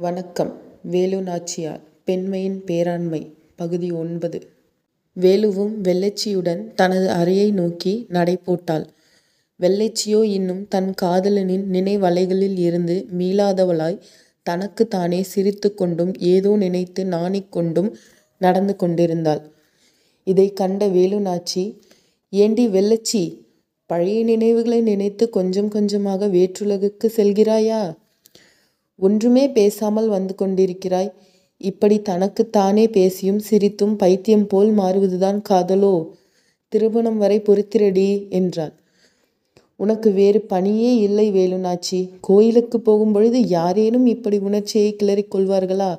வணக்கம் வேலு நாச்சியார் பெண்மையின் பேராண்மை பகுதி ஒன்பது வேலுவும் வெள்ளச்சியுடன் தனது அறையை நோக்கி நடை போட்டாள். வெள்ளைச்சியோ இன்னும் தன் காதலனின் நினைவலைகளில் இருந்து மீளாதவளாய் தனக்கு தானே சிரித்து கொண்டும் ஏதோ நினைத்து நாணிக்கொண்டும் நடந்து கொண்டிருந்தாள். இதை கண்ட வேலு நாச்சி ஏண்டி வெள்ளச்சி பழைய நினைவுகளை நினைத்து கொஞ்சம் கொஞ்சமாக வேற்றுலகுக்கு செல்கிறாயா? ஒன்றுமே பேசாமல் வந்து கொண்டிருக்கிறாய். இப்படி தனக்குத்தானே பேசியும் சிரித்தும் பைத்தியம் போல் மாறுவதுதான் காதலோ? திருமணம் வரை பொறுத்திரடி என்றாள். உனக்கு வேறு பணியே இல்லை வேலுநாச்சி. கோயிலுக்குப் போகும்பொழுது யாரேனும் இப்படி உணர்ச்சியை கிளறிக் கொள்வார்களா?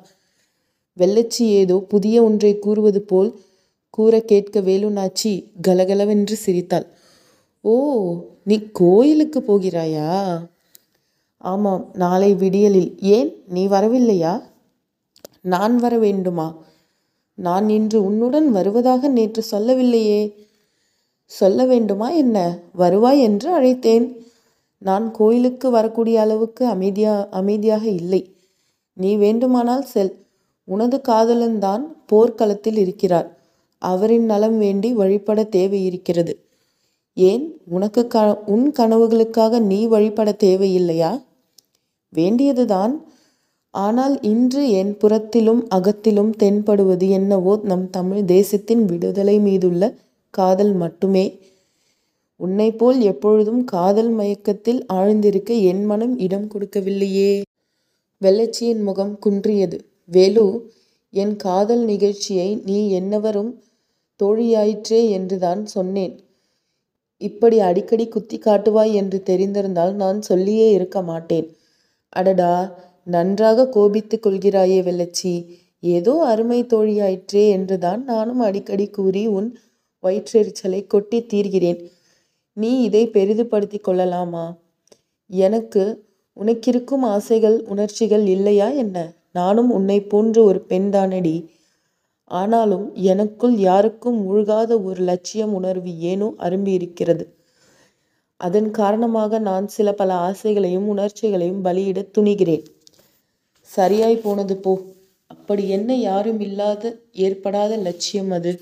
வெள்ளச்சி ஏதோ புதிய ஒன்றை கூறுவது போல் கூற கேட்க வேலுநாச்சி கலகலவென்று சிரித்தாள். ஓ நீ கோயிலுக்கு போகிறாயா? ஆமாம் நாளை விடியலில். ஏன் நீ வரவில்லையா? நான் வர வேண்டுமா? நான் இன்று உன்னுடன் வருவதாக நேற்று சொல்லவில்லையே. சொல்ல வேண்டுமா என்ன? வருவாய் என்று அழைத்தேன். நான் கோயிலுக்கு வரக்கூடிய அளவுக்கு அமைதியாக இல்லை. நீ வேண்டுமானால் செல். உனது காதலன் தான் போர்க்களத்தில் இருக்கிறார். அவரின் நலம் வேண்டி வழிபடத் தேவையிருக்கிறது. ஏன் உனக்கு க உன் கனவுகளுக்காக நீ வழிபட தேவையில்லையா? வேண்டியதுதான். ஆனால் இன்று என் புறத்திலும் அகத்திலும் தென்படுவது என்னவோ நம் தமிழ் தேசத்தின் விடுதலை மீதுள்ள காதல் மட்டுமே. உன்னைப்போல் எப்பொழுதும் காதல் மயக்கத்தில் ஆழ்ந்திருக்க என் மனம் இடம் கொடுக்கவில்லையே. வெள்ளச்சியின் முகம் குன்றியது. வேலு என் காதல் நிகழ்ச்சியை நீ என்னவரும் தோழியாயிற்றே என்றுதான் சொன்னேன். இப்படி அடிக்கடி குத்தி காட்டுவாய் என்று தெரிந்திருந்தால் நான் சொல்லியே இருக்க மாட்டேன். அடடா நன்றாக கோபித்துக் கொள்கிறாயே வெள்ளச்சி. ஏதோ அருமை தோழியாயிற்றே என்றுதான் நானும் அடிக்கடி கூறி உன் வயிற்றெரிச்சலை கொட்டித் தீர்கிறேன் நீ இதை பெரிதுபடுத்தி கொள்ளலாமா? எனக்கு உனக்கிருக்கும் ஆசைகள் உணர்ச்சிகள் இல்லையா என்ன? நானும் உன்னை போன்ற ஒரு பெண்தானடி. ஆனாலும் எனக்குள் யாருக்கும் மூழ்காத ஒரு லட்சியம் உணர்வு ஏனோ அரும்பி இருக்கிறது அதன் காரணமாக நான் சில பல ஆசைகளையும் உணர்ச்சிகளையும் பலியிட துணிகிறேன். சரியாய் போனது போ. அப்படி என்ன யாரும் இல்லாத ஏற்படாத லட்சியம் அது?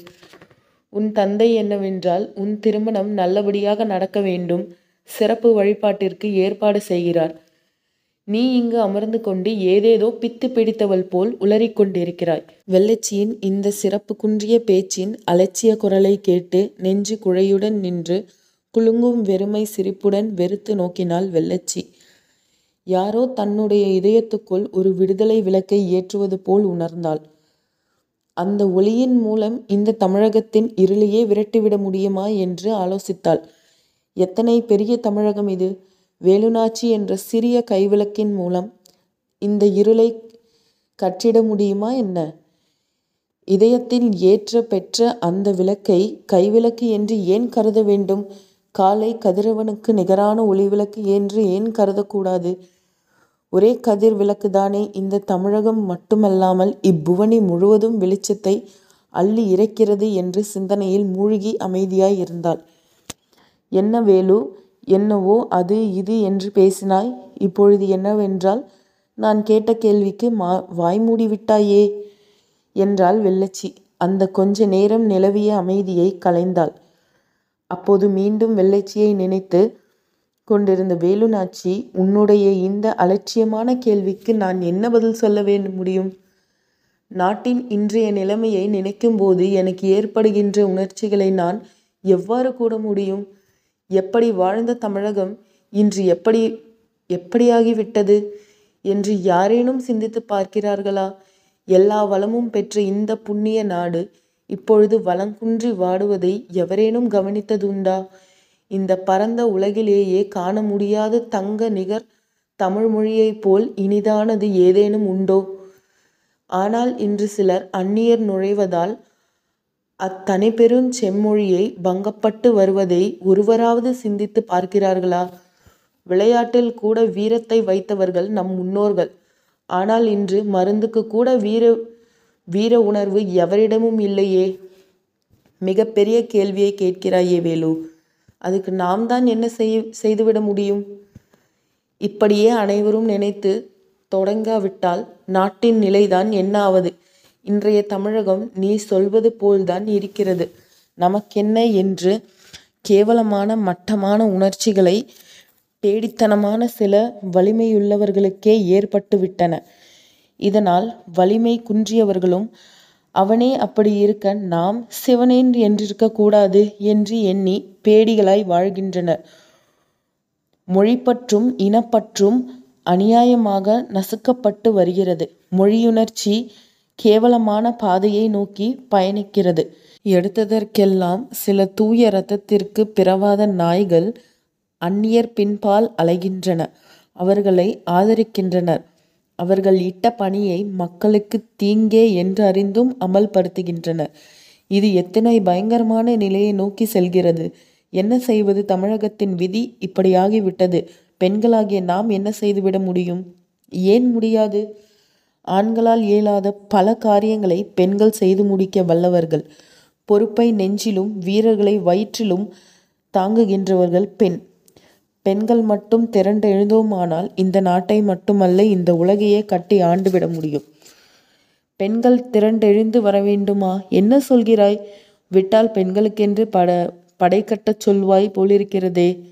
உன் தந்தை என்னவென்றால் உன் திருமணம் நல்லபடியாக நடக்க வேண்டும் சிறப்பு வழிபாட்டிற்கு ஏற்பாடு செய்கிறார். நீ இங்கு அமர்ந்து கொண்டு ஏதேதோ பித்து பிடித்தவள் போல் உளறிக்கொண்டிருக்கிறாய் வெள்ளச்சியின் இந்த சிறப்பு குன்றிய பேச்சின் அலட்சிய குரலைக் கேட்டு நெஞ்சு குழையுடன் நின்று குலுங்கும் வெறுமை சிரிப்புடன் வெறுத்து நோக்கினாள் வெள்ளச்சி. யாரோ தன்னுடைய இதயத்துக்குள் ஒரு விடுதலை விளக்கை ஏற்றுவது போல் உணர்ந்தாள். அந்த ஒளியின் மூலம் இந்த தமிழகத்தின் இருளையே விரட்டிவிட முடியுமா என்று ஆலோசித்தாள். எத்தனை பெரிய தமிழகம் இது. வேலுநாச்சி என்ற சிறிய கைவிளக்கின் மூலம் இந்த இருளை கற்றிட முடியுமா என்ன? இதயத்தில் ஏற்ற பெற்ற அந்த விளக்கை கைவிளக்கு என்று ஏன் கருத வேண்டும்? காலை கதிரவனுக்கு நிகரான ஒளிவிளக்கு என்று ஏன் கருதக்கூடாது? ஒரே கதிர் விளக்குதானே இந்த தமிழகம் மட்டுமல்லாமல் இப்புவனி முழுவதும் வெளிச்சத்தை அள்ளி இறைக்கிறது என்று சிந்தனையில் மூழ்கி அமைதியாய் இருந்தாள். என்ன வேலு. என்னவோ அது இது என்று பேசினாய். இப்பொழுது என்னவென்றால் நான் கேட்ட கேள்விக்கு வாய் மூடிவிட்டாயே? என்றாள் வெள்ளச்சி. அந்த கொஞ்ச நேரம் நிலவிய அமைதியை கலைந்தாள். அப்போது மீண்டும் வெள்ளைச்சியை நினைத்து கொண்டிருந்த வேலுநாச்சி உன்னுடைய இந்த அலட்சியமான கேள்விக்கு நான் என்ன பதில் சொல்ல முடியும்? நாட்டின் இன்றைய நிலைமையை நினைக்கும்போது எனக்கு ஏற்படுகின்ற உணர்ச்சிகளை நான் எவ்வாறு கூட முடியும்? எப்படி வாழ்ந்த தமிழகம் இன்று எப்படி எப்படியாகிவிட்டது என்று யாரேனும் சிந்தித்துப் பார்க்கிறார்களா? எல்லா வளமும் பெற்ற இந்த புண்ணிய நாடு இப்பொழுது வளங்குன்றி வாடுவதை எவரேனும் கவனித்ததுண்டா? இந்த பரந்த உலகிலேயே காண முடியாத தங்க நிகர் தமிழ் மொழியைப் போல் இனிதானது ஏதேனும் உண்டோ? ஆனால் இன்று சிலர் அந்நியர் நுழைவதால் அத்தனிப்பெருஞ் செம்மொழியை பங்கப்பட்டு வருவதை ஒருவராவது சிந்தித்துப் பார்க்கிறார்களா? விளையாட்டில் கூட வீரத்தை வைத்தவர்கள் நம் முன்னோர்கள். ஆனால் இன்று மருந்துக்கு கூட வீர வீர உணர்வு எவரிடமும் இல்லையே. மிகப்பெரிய பெரிய கேட்கிறாயே வேலு. அதுக்கு நாம் தான் என்ன செய்துவிட முடியும்? இப்படியே அனைவரும் நினைத்து தொடங்காவிட்டால் நாட்டின் நிலைதான் என்னாவது? இன்றைய தமிழகம் நீ சொல்வது போல்தான் இருக்கிறது. நமக்கென்ன என்று கேவலமான மட்டமான உணர்ச்சிகளை பேடித்தனமான சில வலிமையுள்ளவர்களுக்கே ஏற்பட்டுவிட்டன. இதனால் வலிமை குன்றியவர்களும் அவனே அப்படி இருக்க நாம் சிவனேன் என்றிருக்க கூடாது என்று எண்ணி பேடிகளாய் வாழ்கின்றனர். மொழிப்பற்றும் இனப்பற்றும் அநியாயமாக நசுக்கப்பட்டு வருகிறது. மொழியுணர்ச்சி கேவலமான பாதையை நோக்கி பயணிக்கிறது. எடுத்ததற்கெல்லாம் சில தூய ரத்தத்திற்கு பிறவாத நாய்கள் அந்நியர் பின்பால் அலைகின்றன. அவர்களை ஆதரிக்கின்றனர். அவர்கள் இட்ட பணியை மக்களுக்கு தீங்கே என்று அறிந்தும் அமல்படுத்துகின்றனர். இது எத்தனை பயங்கரமான நிலையை நோக்கி செல்கிறது. என்ன செய்வது தமிழகத்தின் விதி இப்படியாகிவிட்டது. பெண்களாகிய நாம் என்ன செய்துவிட முடியும்? ஏன் முடியாது? ஆண்களால் இயலாத பல காரியங்களை பெண்கள் செய்து முடிக்க வல்லவர்கள். பொறுப்பை நெஞ்சிலும் வீரர்களை வயிற்றிலும் தாங்குகின்றவர்கள் பெண். பெண்கள் மட்டும் திரண்டு எழுந்தோமானால் இந்த நாட்டை மட்டுமல்ல இந்த உலகையே கட்டி ஆண்டுவிட முடியும். பெண்கள் திரண்டெழுந்து வரவேண்டுமா? என்ன சொல்கிறாய்? விட்டால் பெண்களுக்கென்று பட படை கட்டச் சொல்வாய் போலிருக்கிறதே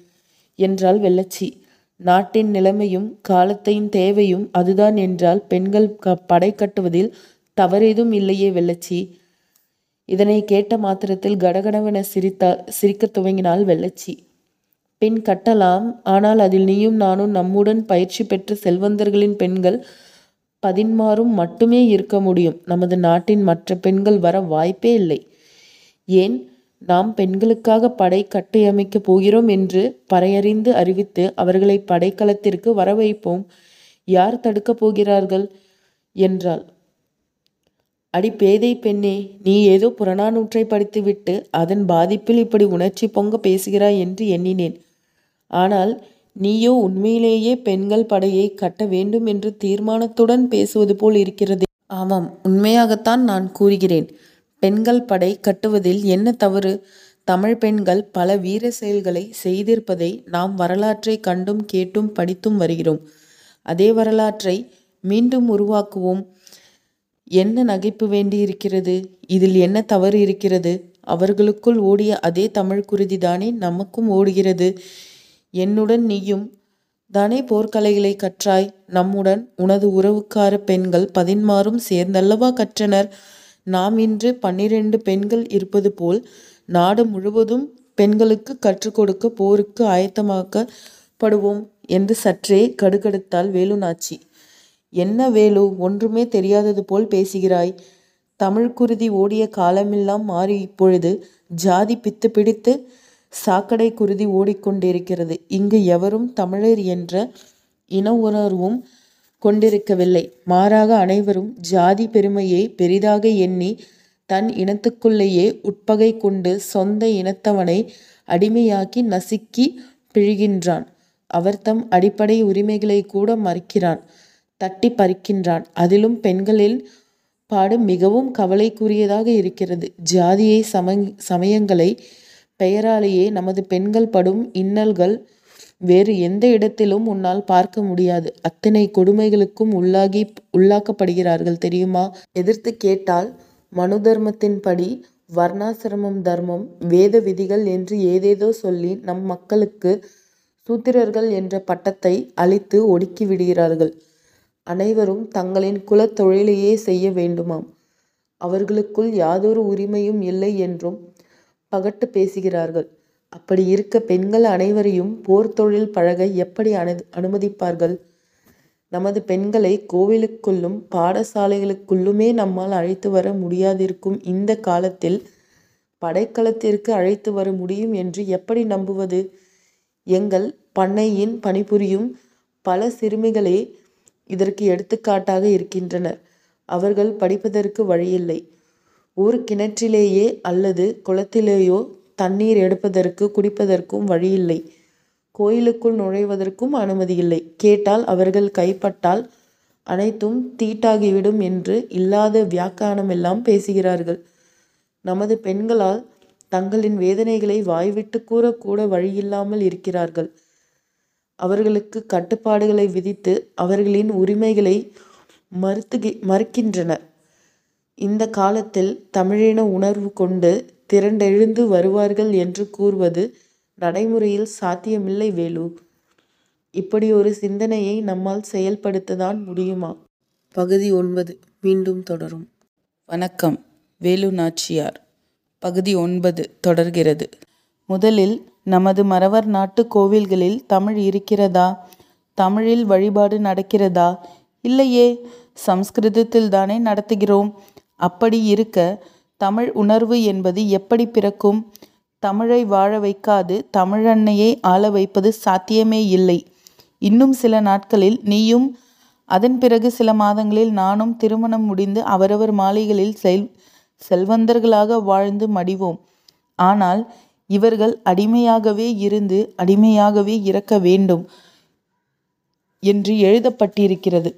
என்றாள் வெள்ளச்சி. நாட்டின் நிலைமையும் காலத்தின் தேவையும் அதுதான் என்றால் பெண்கள் க படை கட்டுவதில் தவறேதும் இல்லையே வெள்ளச்சி. இதனை கேட்ட மாத்திரத்தில் கடகடவென கடகடவெனச் சிரிக்கத் துவங்கினாள் வெள்ளச்சி. பெண் கட்டலாம். ஆனால் அதில் நீயும் நானும் நம்முடன் பயிற்சி பெற்ற செல்வந்தர்களின் பெண்கள் பதின்மாரும் மட்டுமே இருக்க முடியும். நமது நாட்டின் மற்ற பெண்கள் வர வாய்ப்பே இல்லை. ஏன்? நாம் பெண்களுக்காக படை கட்டியமைக்கப் போகிறோம் என்று பறையறிந்து அறிவித்து அவர்களை படைக்களத்திற்கு வரவைப்போம். யார் தடுக்கப் போகிறார்கள்? என்றாள். அடி பேதை பெண்ணே. நீ ஏதோ புறநானூற்றை படித்துவிட்டு அதன் பாதிப்பில் இப்படி உணர்ச்சி பொங்க பேசுகிறாய் என்று எண்ணினேன். ஆனால் நீயோ உண்மையிலேயே பெண்கள் படையை கட்ட வேண்டும் என்று தீர்மானத்துடன் பேசுவது போல் இருக்கிறது ஆமாம் உண்மையாகத்தான் நான் கூறுகிறேன். பெண்கள் படை கட்டுவதில் என்ன தவறு? தமிழ் பெண்கள் பல வீர செயல்களை செய்திருப்பதை நாம் வரலாற்றை கண்டும் கேட்டும் படித்தும் வருகிறோம். அதே வரலாற்றை மீண்டும் உருவாக்குவோம். என்ன நகைப்பு வேண்டியிருக்கிறது? இதில் என்ன தவறு இருக்கிறது? அவர்களுக்குள் ஓடிய அதே தமிழ்க் குருதிதானே நமக்கும் ஓடுகிறது. என்னுடன் நீயும் தானே போர்க்கலைகளை கற்றாய். நம்முடன் உனது உறவுக்காரப் பெண்கள் பதின்மாரும் சேர்ந்தல்லவா கற்றனர். நாம் இன்று பன்னிரண்டு பெண்கள் இருப்பது போல் நாடு முழுவதும் பெண்களுக்கு கற்றுக் கொடுக்க போருக்கு ஆயத்தமாக்கப்படுவோம் என்று சற்றே கடுகடுத்தாள் வேலுநாச்சி. என்ன வேலு. ஒன்றுமே தெரியாதது போல் பேசுகிறாய். தமிழ்க் குருதி ஓடிய காலமெல்லாம் மாறி இப்பொழுது ஜாதி பித்து பிடித்து சாக்கடை குருதி ஓடிக்கொண்டிருக்கிறது. இங்கு எவரும் தமிழர் என்ற இன உணர்வும் கொண்டிருக்கவில்லை. மாறாக அனைவரும் ஜாதி பெருமையை பெரிதாக எண்ணி தன் இனத்துக்குள்ளேயே உட்பகை கொண்டு சொந்த இனத்தவனை அடிமையாக்கி நசுக்கி பிழிகின்றான். அவர் தம் அடிப்படை உரிமைகளை கூட மறுக்கிறான். தட்டி பறிக்கின்றான். அதிலும் பெண்களின் பாடு மிகவும் கவலைக்குரியதாக இருக்கிறது. ஜாதிய சமயங்களை பெயராலேயே நமது பெண்கள் படும் இன்னல்கள் வேறு எந்த இடத்திலும் உன்னால் பார்க்க முடியாது. அத்தனை கொடுமைகளுக்கும் உள்ளாகி உள்ளாக்கப்படுகிறார்கள் தெரியுமா? எதிர்த்துக் கேட்டால் மனு தர்மத்தின்படி வர்ணாசிரமம் தர்மம் வேத விதிகள் என்று ஏதேதோ சொல்லி நம் மக்களுக்கு சூத்திரர்கள் என்ற பட்டத்தை அளித்து ஒடுக்கிவிடுகிறார்கள். அனைவரும் தங்களின் குலத்தொழிலையே செய்ய வேண்டுமாம். அவர்களுக்குள் யாதொரு உரிமையும் இல்லை என்றும் பகட்டு பேசுகிறார்கள். அப்படி இருக்க பெண்கள் அனைவரையும் போர் தொழில் பழக எப்படி அனுமதிப்பார்கள்? நமது பெண்களை கோவிலுக்குள்ளும் பாடசாலைகளுக்குள்ளுமே நம்மால் அழைத்து வர முடியாதிருக்கும் இந்த காலத்தில் படைக்களத்திற்கு அழைத்து வர முடியும் என்று எப்படி நம்புவது? எங்கள் பண்ணையின் பணிபுரியும் பல சிறுமிகளே இதற்கு எடுத்துக்காட்டாக இருக்கின்றனர். அவர்கள் படிப்பதற்கு வழியில்லை. ஒரு கிணற்றிலேயோ அல்லது குளத்திலேயோ தண்ணீர் எடுப்பதற்கு குடிப்பதற்கும் வழியில்லை. கோயிலுக்குள் நுழைவதற்கும் அனுமதியில்லை. கேட்டால் அவர்கள் கைப்பட்டால் அனைத்தும் தீட்டாகிவிடும் என்று இல்லாத வியாக்கியானமெல்லாம் பேசுகிறார்கள். நமது பெண்களால் தங்களின் வேதனைகளை வாய்விட்டு கூறக்கூட வழியில்லாமல் இருக்கிறார்கள். அவர்களுக்கு கட்டுப்பாடுகளை விதித்து அவர்களின் உரிமைகளை மறுத்து மறுக்கின்றனர். இந்த காலத்தில் தமிழின உணர்வு கொண்டு திரண்டெழுந்து வருவார்கள் என்று கூறுவது நடைமுறையில் சாத்தியமில்லை வேலு. இப்படி ஒரு சிந்தனையை நம்மால் செயல்படுத்ததான் முடியுமா? பகுதி ஒன்பது மீண்டும் தொடரும். வணக்கம் வேலு நாச்சியார் பகுதி ஒன்பது தொடர்கிறது. முதலில் நமது மறவர் நாட்டு கோவில்களில் தமிழ் இருக்கிறதா? தமிழில் வழிபாடு நடக்கிறதா? இல்லையே சம்ஸ்கிருதத்தில் தானே நடத்துகிறோம். அப்படி இருக்க தமிழ் உணர்வு என்பது எப்படி பிறக்கும்? தமிழை வாழ வைக்காது தமிழன்னையை ஆள வைப்பது சாத்தியமே இல்லை. இன்னும் சில நாட்களில் நீயும் அதன் பிறகு சில மாதங்களில் நானும் திருமணம் முடிந்து அவரவர் மாளிகைகளில் செல்வந்தர்களாக வாழ்ந்து மடிவோம். ஆனால் இவர்கள் அடிமையாகவே இருந்து அடிமையாகவே இறக்க வேண்டும் என்று எழுதப்பட்டிருக்கிறது.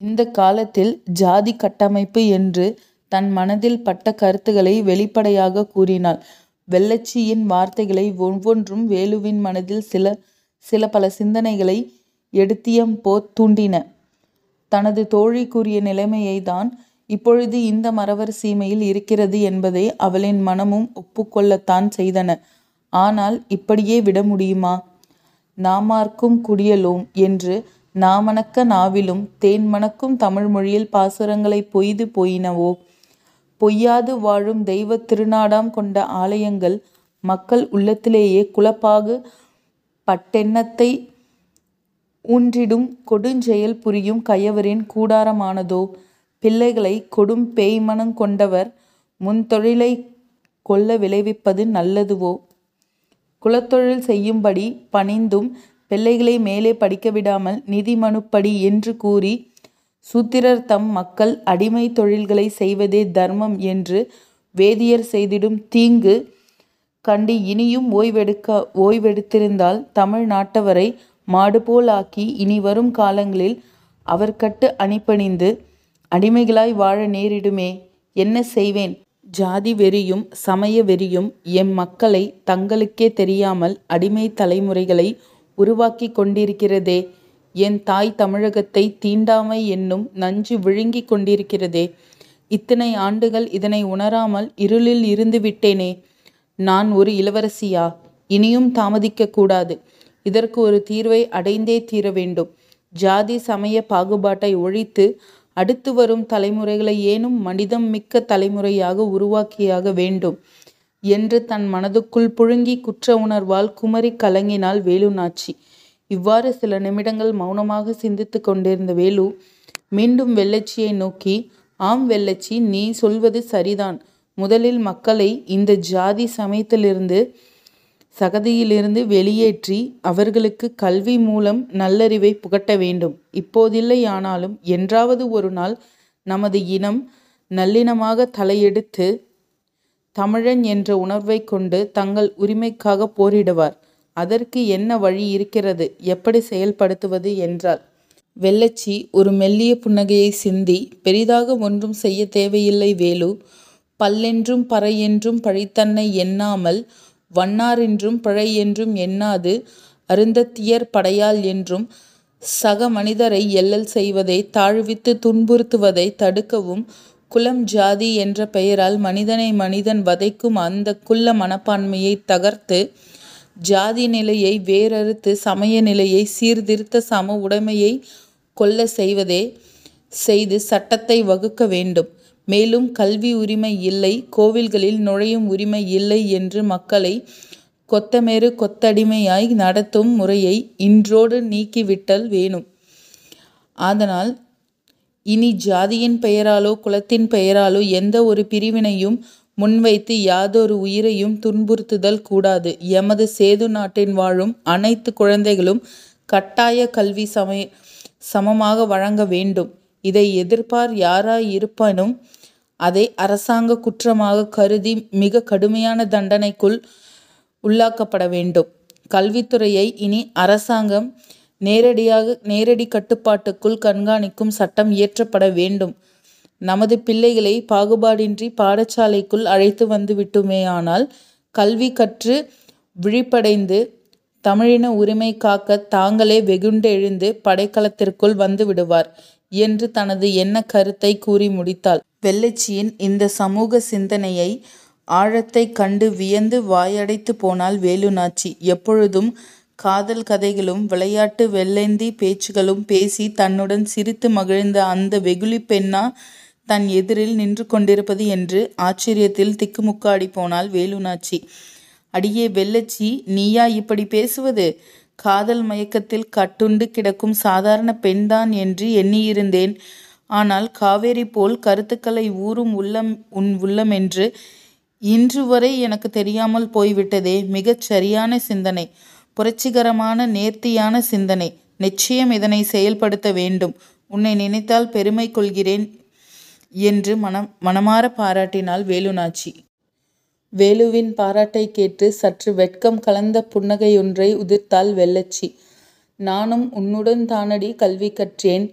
இந்த காலத்தில் ஜாதி கட்டமைப்பு என்று தன் மனதில் பட்ட கருத்துக்களை வெளிப்படையாகக் கூறினாள். வெள்ளச்சியின் வார்த்தைகளை ஒவ்வொன்றும் வேலுவின் மனதில் சில சில பல சிந்தனைகளை எடுத்தியம்போற் தூண்டின. தனது தோழி கூறிய நிலைமைதான் இப்பொழுது இந்த மரவர் சீமையில் இருக்கிறது என்பதை அவளின் மனமும் ஒப்புக்கொள்ளத்தான் செய்தன. ஆனால் இப்படியே விட முடியுமா? நாமார்க்கும் குடியலோம் என்று நாமணக்க நாவிலும் தேன் மணக்கும் தமிழ் மொழியில் பாசுரங்களை பொய்து போயினவோ? பொய்யாது வாழும் தெய்வ திருநாடாம் கொண்ட ஆலயங்கள் மக்கள் உள்ளத்திலேயே குழப்பாகு பட்டெண்ணத்தை ஊன்றிடும் கொடுஞ்செயல் புரியும் கயவரின் கூடாரமானதோ? பிள்ளைகளை கொடும் பேய்மனம் கொண்டவர் முன் கொல்ல கொள்ள விளைவிப்பது நல்லதுவோ? குலத்தொழில் செய்யும்படி பணிந்தும் பிள்ளைகளை மேலே படிக்கவிடாமல் நிதி மனுப்படி என்று கூறி சூத்திரர் தம் மக்கள் அடிமைத் தொழில்களை செய்வதே தர்மம் என்று வேதியர் செய்திடும் தீங்கு கண்டு இனியும் ஓய்வெடுக்க ஓய்வெடுத்திருந்தால் தமிழ் நாட்டவரை மாடுபோலாக்கி ஆக்கி இனிவரும் காலங்களில் அவர்கட்டு அணிபணிந்து அடிமைகளாய் வாழ நேரிடுமே. என்ன செய்வேன்? ஜாதி வெறியும் சமய வெறியும் எம் மக்களை தங்களுக்கே தெரியாமல் அடிமை தலைமுறைகளை உருவாக்கி கொண்டிருக்கிறதே. என் தாய் தமிழகத்தை தீண்டாமை என்னும் நஞ்சு விழுங்கிக் கொண்டிருக்கிறதே. இத்தனை ஆண்டுகள் இதனை உணராமல் இருளில் இருந்து விட்டேனே நான் ஒரு இளவரசியா? இனியும் தாமதிக்க கூடாது. இதற்கு ஒரு தீர்வை அடைந்தே தீர வேண்டும் ஜாதி சமய பாகுபாட்டை ஒழித்து அடுத்து வரும் தலைமுறைகளை ஏனும் மனிதம் மிக்க தலைமுறையாக உருவாக்கியாக வேண்டும் என்று தன் மனதுக்குள் புழுங்கி குற்ற உணர்வால் குமரி கலங்கினாள் வேலுநாச்சி இவ்வாறு சில நிமிடங்கள் மௌனமாக சிந்தித்துக் கொண்டிருந்த வேலு மீண்டும் வெள்ளச்சியை நோக்கி ஆம் வெள்ளச்சி நீ சொல்வது சரிதான். முதலில் மக்களை இந்த ஜாதி சமயத்திலிருந்து சகதியிலிருந்து வெளியேற்றி அவர்களுக்கு கல்வி மூலம் நல்லறிவை புகட்ட வேண்டும். இப்போதில்லையானாலும் என்றாவது ஒரு நாள் நமது இனம் நல்லினமாக தலையெடுத்து தமிழன் என்ற உணர்வைக் கொண்டு தங்கள் உரிமைக்காகப் போரிடுவார் அதற்கு என்ன வழி இருக்கிறது? எப்படி செயல்படுத்துவது? என்றாள். வெள்ளச்சி ஒரு மெல்லிய புன்னகையை சிந்தி பெரிதாக ஒன்றும் செய்ய தேவையில்லை வேலு. பல்லென்றும் பறையென்றும் பழித்தன்னை எண்ணாமல் வண்ணாரென்றும் பிழை என்றும் எண்ணாது அருந்தத்தியர் படையால் என்றும் சக மனிதரை எள்ளல் செய்வதை தாழ்வித்து துன்புறுத்துவதை தடுக்கவும் குலம் ஜாதி என்ற பெயரால் மனிதனை மனிதன் வதைக்கும் அந்த குள்ள மனப்பான்மையை தகர்த்து ஜாதி நிலையை வேறறுத்து சமய நிலையை சீர்திருத்த சம உடைமையை கொல்ல செய்வதே செய்து சட்டத்தை வகுக்க வேண்டும். மேலும் கல்வி உரிமை இல்லை கோவில்களில் நுழையும் உரிமை இல்லை என்று மக்களை கொத்தமேறு கொத்தடிமையாய் நடத்தும் முறையை இன்றோடு நீக்கிவிட்டல் வேணும். அதனால் இனி ஜாதியின் பெயராலோ குலத்தின் பெயராலோ எந்த ஒரு பிரிவினையும் முன்வைத்து யாதொரு உயிரையும் துன்புறுத்துதல் கூடாது. எமது சேது நாட்டில் வாழும் அனைத்து குழந்தைகளும் கட்டாய கல்வி சமமாக வழங்க வேண்டும். இதை எதிர்ப்பார் யாராயிருப்பினும் அதை அரசாங்க குற்றமாக கருதி மிகக் கடுமையான தண்டனைக்கு உள்ளாக்கப்பட வேண்டும். கல்வித்துறையை இனி அரசாங்கம் நேரடி கட்டுப்பாட்டுக்குள் கண்காணிக்கும் சட்டம் இயற்றப்பட வேண்டும். நமது பிள்ளைகளை பாகுபாடின்றி பாடசாலைக்குள் அழைத்து வந்து விட்டோமேயானால் கல்வி கற்று விழிப்படைந்து தமிழின உரிமை காக்க தாங்களே வெகுண்டெழுந்து படைக்களத்திற்குள் வந்து விடுவார் என்று தனது எண்ண கருத்தை கூறி முடித்தாள். வெள்ளச்சியின் இந்த சமூக சிந்தனையை ஆழத்தை கண்டு வியந்து வாயடைத்து போனாள் வேலுநாச்சி. எப்பொழுதும் காதல் கதைகளும் விளையாட்டு வெள்ளேந்தி பேச்சுகளும் பேசி தன்னுடன் சிரித்து மகிழ்ந்த அந்த வெகுளி பெண்ணா தன் எதிரில் நின்று கொண்டிருப்பது என்று ஆச்சரியத்தில் திக்குமுக்காடி போனாள் வேலுநாச்சி. அடியே வெள்ளச்சி நீயா இப்படி பேசுவது? காதல் மயக்கத்தில் கட்டுண்டு கிடக்கும் சாதாரண பெண்தான் என்று எண்ணியிருந்தேன். ஆனால் காவேரி போல் கருத்துக்களை ஊறும் உள்ளம் உன் உள்ளமென்று இன்று வரை எனக்கு தெரியாமல் போய்விட்டதே. மிகச் சரியான சிந்தனை புரட்சிகரமான நேர்த்தியான சிந்தனை. நிச்சயம் இதனை செயல்படுத்த வேண்டும். உன்னை நினைத்தால் பெருமை கொள்கிறேன். என்று மனம் மனமாற பாராட்டினாள் வேலுநாச்சி. வேலுவின் பாராட்டை கேட்டு சற்று வெட்கம் கலந்த புன்னகையொன்றை உதிர்த்தாள் வெள்ளச்சி. நானும் உன்னுடன் தானடி கல்வி கற்றேன்.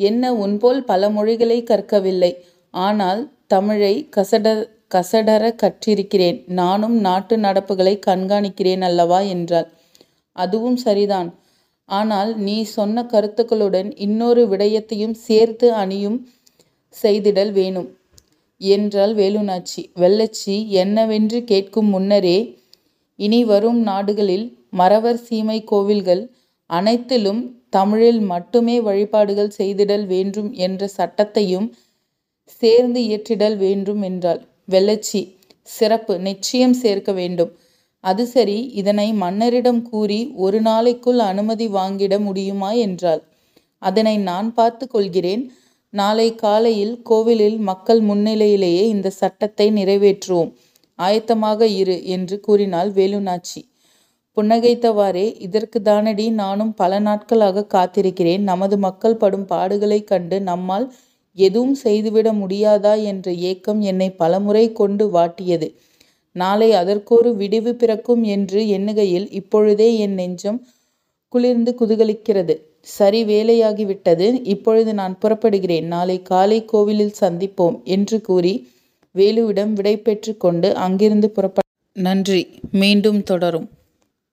என்ன உன்போல் பல மொழிகளை கற்கவில்லை. ஆனால் தமிழை கசட கசடர கற்றிருக்கிறேன். நானும் நாட்டு நடப்புகளை கண்காணிக்கிறேன் அல்லவா என்றாள். அதுவும் சரிதான். ஆனால் நீ சொன்ன கருத்துக்களுடன் இன்னொரு விடயத்தையும் சேர்த்து அணியும் செய்திடல் வேணும். என்றாள் வேலுநாச்சி. வெள்ளச்சி என்னவென்று கேட்கும் முன்னரே இனி வரும் நாடுகளில் மறவர் சீமை கோவில்கள் அனைத்திலும் தமிழில் மட்டுமே வழிபாடுகள் செய்திடல் வேண்டும் என்ற சட்டத்தையும் சேர்ந்து இயற்றிடல் வேண்டும் என்றாள். வெள்ளச்சி சிறப்பு நிச்சயம் சேர்க்க வேண்டும். அது சரி இதனை மன்னரிடம் கூறி ஒரு நாளைக்குள் அனுமதி வாங்கிட முடியுமா? என்றாள். அதனை நான் பார்த்து கொள்கிறேன். நாளை காலையில் கோவிலில் மக்கள் முன்னிலையிலேயே இந்த சட்டத்தை நிறைவேற்றுவோம். ஆயத்தமாக இரு என்று கூறினாள் வேலுநாச்சி. புன்னகைத்தவாறே இதற்கு தானடி நானும் பல நாட்களாக காத்திருக்கிறேன். நமது மக்கள் படும் பாடுகளைக் கண்டு நம்மால் எதுவும் செய்துவிட முடியாதா? என்ற ஏக்கம் என்னை பலமுறை கொண்டு வாட்டியது. நாளை அதற்கொரு விடிவு பிறக்கும் என்று எண்ணுகையில் இப்பொழுதே என் நெஞ்சம் குளிர்ந்து குதூகலிக்கிறது. சரி வேலையாகிவிட்டது. இப்பொழுது நான் புறப்படுகிறேன். நாளை காலை கோவிலில் சந்திப்போம் என்று கூறி வேலுவிடம் விடை பெற்று கொண்டு அங்கிருந்து புறப்பட நன்றி. மீண்டும் தொடரும்.